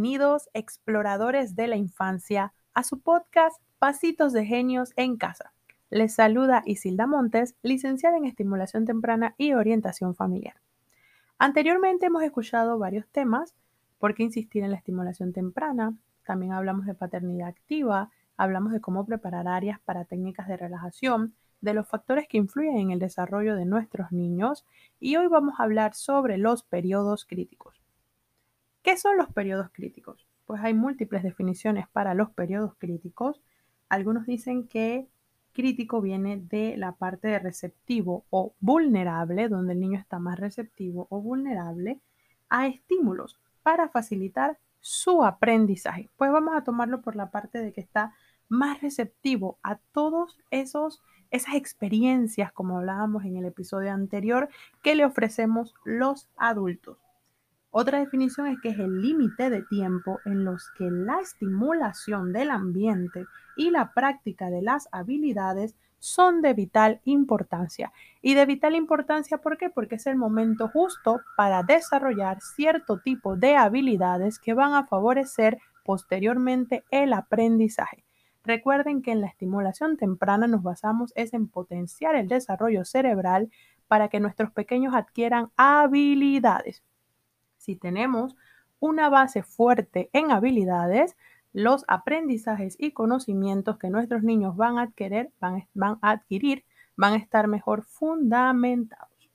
Bienvenidos, exploradores de la infancia, a su podcast Pasitos de Genios en Casa. Les saluda Isilda Montes, licenciada en Estimulación Temprana y Orientación Familiar. Anteriormente hemos escuchado varios temas, por qué insistir en la estimulación temprana, también hablamos de paternidad activa, hablamos de cómo preparar áreas para técnicas de relajación, de los factores que influyen en el desarrollo de nuestros niños y hoy vamos a hablar sobre los periodos críticos. ¿Qué son los periodos críticos? Pues hay múltiples definiciones para los periodos críticos. Algunos dicen que crítico viene de la parte de receptivo o vulnerable, donde el niño está más receptivo o vulnerable a estímulos para facilitar su aprendizaje. Pues vamos a tomarlo por la parte de que está más receptivo a todos esos esas experiencias, como hablábamos en el episodio anterior, que le ofrecemos los adultos. Otra definición es que es el límite de tiempo en los que la estimulación del ambiente y la práctica de las habilidades son de vital importancia. Y de vital importancia, ¿por qué? Porque es el momento justo para desarrollar cierto tipo de habilidades que van a favorecer posteriormente el aprendizaje. Recuerden que en la estimulación temprana nos basamos es en potenciar el desarrollo cerebral para que nuestros pequeños adquieran habilidades. Si tenemos una base fuerte en habilidades, los aprendizajes y conocimientos que nuestros niños van a adquirir van, a adquirir van a estar mejor fundamentados.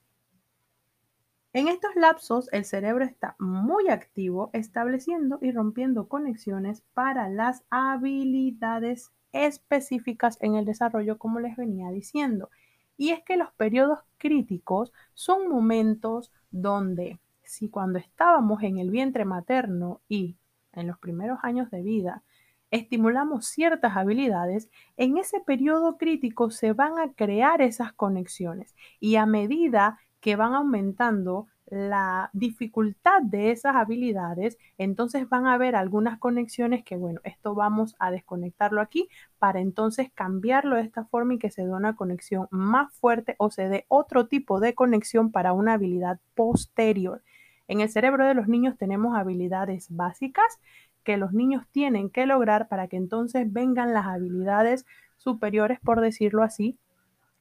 En estos lapsos, el cerebro está muy activo, estableciendo y rompiendo conexiones para las habilidades específicas en el desarrollo, como les venía diciendo. Y es que los periodos críticos son momentos donde si cuando estábamos en el vientre materno y en los primeros años de vida estimulamos ciertas habilidades, en ese periodo crítico se van a crear esas conexiones y a medida que van aumentando la dificultad de esas habilidades, entonces van a haber algunas conexiones que, bueno, esto vamos a desconectarlo aquí para entonces cambiarlo de esta forma y que se dé una conexión más fuerte o se dé otro tipo de conexión para una habilidad posterior. En el cerebro de los niños tenemos habilidades básicas que los niños tienen que lograr para que entonces vengan las habilidades superiores, por decirlo así,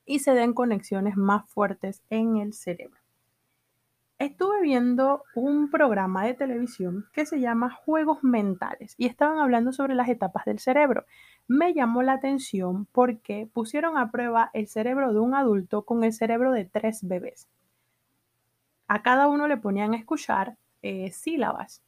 y se den conexiones más fuertes en el cerebro. Estuve viendo un programa de televisión que se llama Juegos Mentales y estaban hablando sobre las etapas del cerebro. Me llamó la atención porque pusieron a prueba el cerebro de un adulto con el cerebro de tres bebés a cada uno le ponían a escuchar eh, sílabas.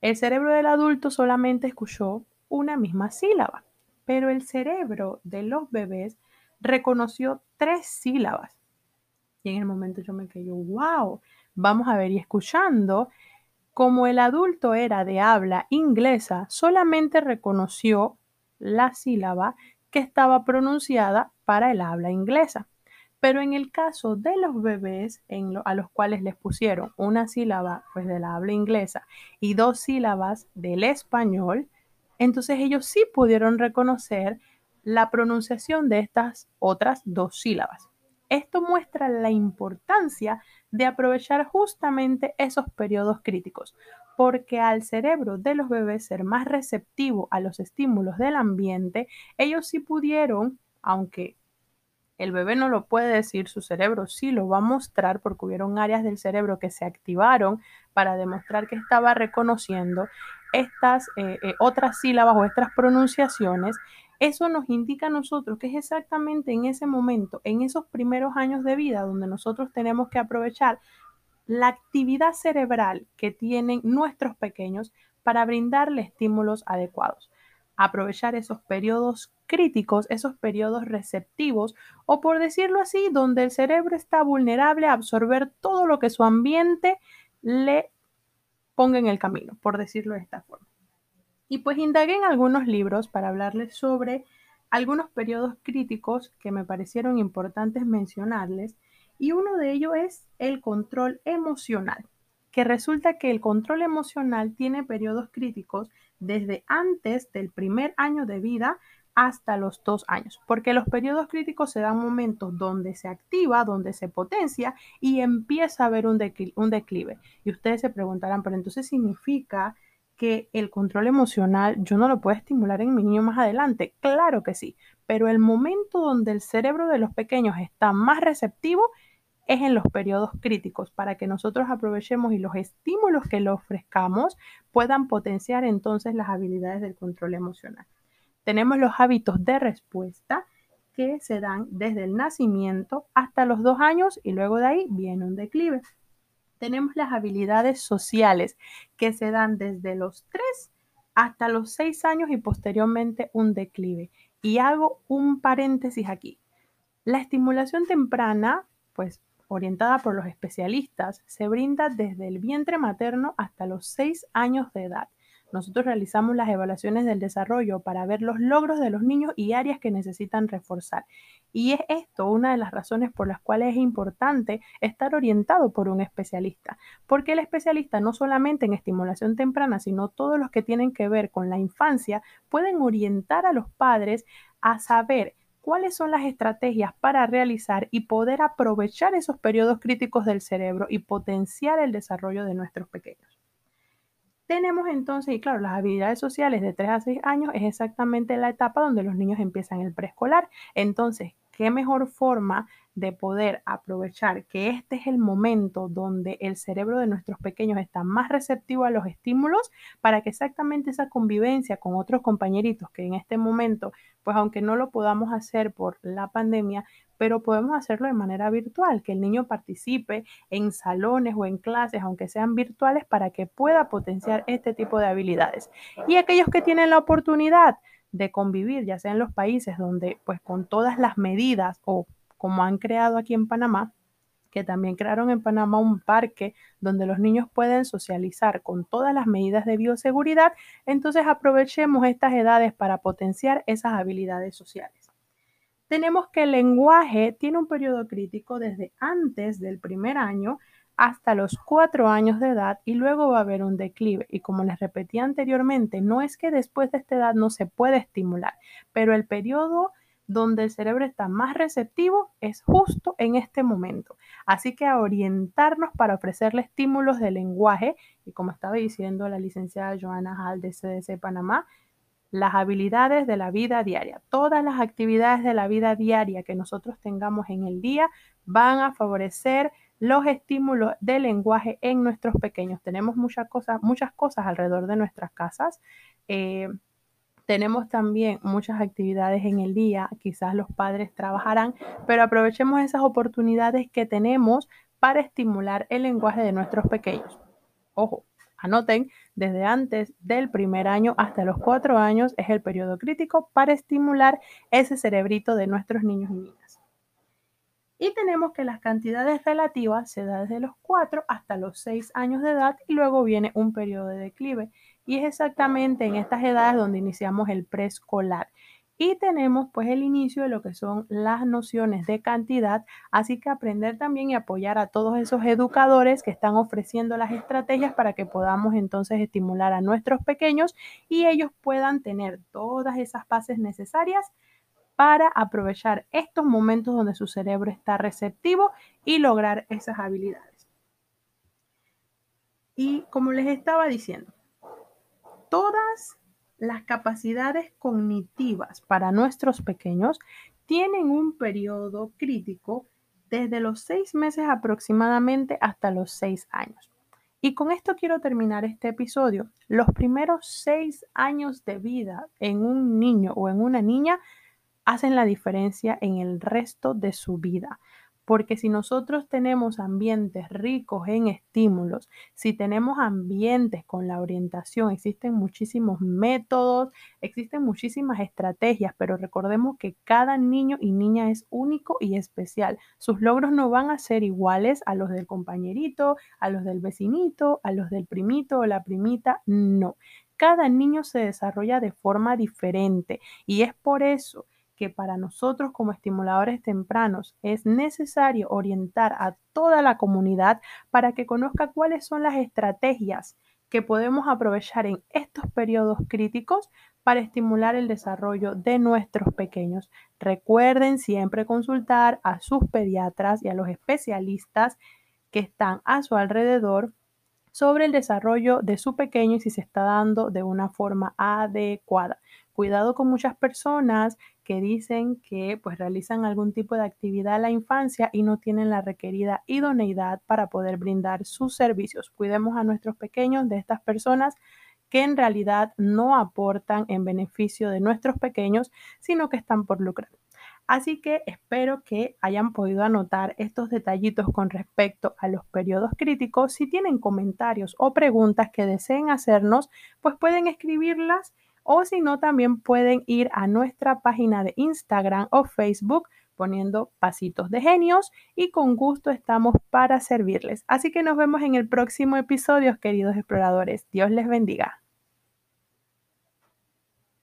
El cerebro del adulto solamente escuchó una misma sílaba, pero el cerebro de los bebés reconoció tres sílabas. Y en el momento yo me quedé, wow, vamos a ver y escuchando, como el adulto era de habla inglesa, solamente reconoció la sílaba que estaba pronunciada para el habla inglesa. Pero en el caso de los bebés a los cuales les pusieron una sílaba pues, de la habla inglesa y dos sílabas del español, entonces ellos sí pudieron reconocer la pronunciación de estas otras dos sílabas. Esto muestra la importancia de aprovechar justamente esos periodos críticos, porque al cerebro de los bebés ser más receptivo a los estímulos del ambiente, ellos sí pudieron, aunque el bebé no lo puede decir, su cerebro sí lo va a mostrar porque hubieron áreas del cerebro que se activaron para demostrar que estaba reconociendo estas eh, eh, otras sílabas o estas pronunciaciones. Eso nos indica a nosotros que es exactamente en ese momento, en esos primeros años de vida, donde nosotros tenemos que aprovechar la actividad cerebral que tienen nuestros pequeños para brindarle estímulos adecuados aprovechar esos periodos críticos, esos periodos receptivos, o por decirlo así, donde el cerebro está vulnerable a absorber todo lo que su ambiente le ponga en el camino, por decirlo de esta forma. Y pues indagué en algunos libros para hablarles sobre algunos periodos críticos que me parecieron importantes mencionarles, y uno de ellos es el control emocional que resulta que el control emocional tiene periodos críticos desde antes del primer año de vida hasta los dos años, porque los periodos críticos se dan momentos donde se activa, donde se potencia y empieza a haber un, declive. Y ustedes se preguntarán, pero entonces significa que el control emocional yo no lo puedo estimular en mi niño más adelante. Claro que sí, pero el momento donde el cerebro de los pequeños está más receptivo es en los periodos críticos para que nosotros aprovechemos y los estímulos que le ofrezcamos puedan potenciar entonces las habilidades del control emocional. Tenemos los hábitos de respuesta que se dan desde el nacimiento hasta los dos años y luego de ahí viene un declive. Tenemos las habilidades sociales que se dan desde los tres hasta los seis años y posteriormente un declive. Y hago un paréntesis aquí. La estimulación temprana, pues orientada por los especialistas, se brinda desde el vientre materno hasta los 6 años de edad. Nosotros realizamos las evaluaciones del desarrollo para ver los logros de los niños y áreas que necesitan reforzar. Y es esto una de las razones por las cuales es importante estar orientado por un especialista, porque el especialista no solamente en estimulación temprana, sino todos los que tienen que ver con la infancia, pueden orientar a los padres a saber cuáles son las estrategias para realizar y poder aprovechar esos periodos críticos del cerebro y potenciar el desarrollo de nuestros pequeños. Tenemos entonces, y claro, las habilidades sociales de 3 a 6 años es exactamente la etapa donde los niños empiezan el preescolar. Entonces, ¿qué mejor forma de poder aprovechar que este es el momento donde el cerebro de nuestros pequeños está más receptivo a los estímulos para que exactamente esa convivencia con otros compañeritos que en este momento, pues aunque no lo podamos hacer por la pandemia, pero podemos hacerlo de manera virtual, que el niño participe en salones o en clases, aunque sean virtuales, para que pueda potenciar este tipo de habilidades. Y aquellos que tienen la oportunidad de convivir, ya sea en los países donde pues con todas las medidas o como han creado aquí en Panamá, que también crearon en Panamá un parque donde los niños pueden socializar con todas las medidas de bioseguridad, entonces aprovechemos estas edades para potenciar esas habilidades sociales. Tenemos que el lenguaje tiene un periodo crítico desde antes del primer año hasta los cuatro años de edad y luego va a haber un declive. Y como les repetí anteriormente, no es que después de esta edad no se puede estimular, pero el periodo donde el cerebro está más receptivo es justo en este momento. Así que a orientarnos para ofrecerle estímulos de lenguaje y como estaba diciendo la licenciada Joana Hall de CDC Panamá, las habilidades de la vida diaria. Todas las actividades de la vida diaria que nosotros tengamos en el día van a favorecer los estímulos de lenguaje en nuestros pequeños. Tenemos muchas cosas, muchas cosas alrededor de nuestras casas. Eh, tenemos también muchas actividades en el día, quizás los padres trabajarán, pero aprovechemos esas oportunidades que tenemos para estimular el lenguaje de nuestros pequeños. Ojo, anoten, desde antes del primer año hasta los cuatro años es el periodo crítico para estimular ese cerebrito de nuestros niños y niñas. Y tenemos que las cantidades relativas se dan desde los 4 hasta los 6 años de edad y luego viene un periodo de declive. Y es exactamente en estas edades donde iniciamos el preescolar. Y tenemos pues el inicio de lo que son las nociones de cantidad, así que aprender también y apoyar a todos esos educadores que están ofreciendo las estrategias para que podamos entonces estimular a nuestros pequeños y ellos puedan tener todas esas bases necesarias para aprovechar estos momentos donde su cerebro está receptivo y lograr esas habilidades. Y como les estaba diciendo, todas las capacidades cognitivas para nuestros pequeños tienen un periodo crítico desde los seis meses aproximadamente hasta los seis años. Y con esto quiero terminar este episodio. Los primeros seis años de vida en un niño o en una niña hacen la diferencia en el resto de su vida. Porque si nosotros tenemos ambientes ricos en estímulos, si tenemos ambientes con la orientación, existen muchísimos métodos, existen muchísimas estrategias, pero recordemos que cada niño y niña es único y especial. Sus logros no van a ser iguales a los del compañerito, a los del vecinito, a los del primito o la primita, no. Cada niño se desarrolla de forma diferente y es por eso que para nosotros como estimuladores tempranos es necesario orientar a toda la comunidad para que conozca cuáles son las estrategias que podemos aprovechar en estos periodos críticos para estimular el desarrollo de nuestros pequeños. Recuerden siempre consultar a sus pediatras y a los especialistas que están a su alrededor sobre el desarrollo de su pequeño y si se está dando de una forma adecuada. Cuidado con muchas personas que dicen que pues realizan algún tipo de actividad en la infancia y no tienen la requerida idoneidad para poder brindar sus servicios. Cuidemos a nuestros pequeños de estas personas que en realidad no aportan en beneficio de nuestros pequeños, sino que están por lucrar. Así que espero que hayan podido anotar estos detallitos con respecto a los periodos críticos. Si tienen comentarios o preguntas que deseen hacernos, pues pueden escribirlas o si no, también pueden ir a nuestra página de Instagram o Facebook poniendo pasitos de genios y con gusto estamos para servirles. Así que nos vemos en el próximo episodio, queridos exploradores. Dios les bendiga.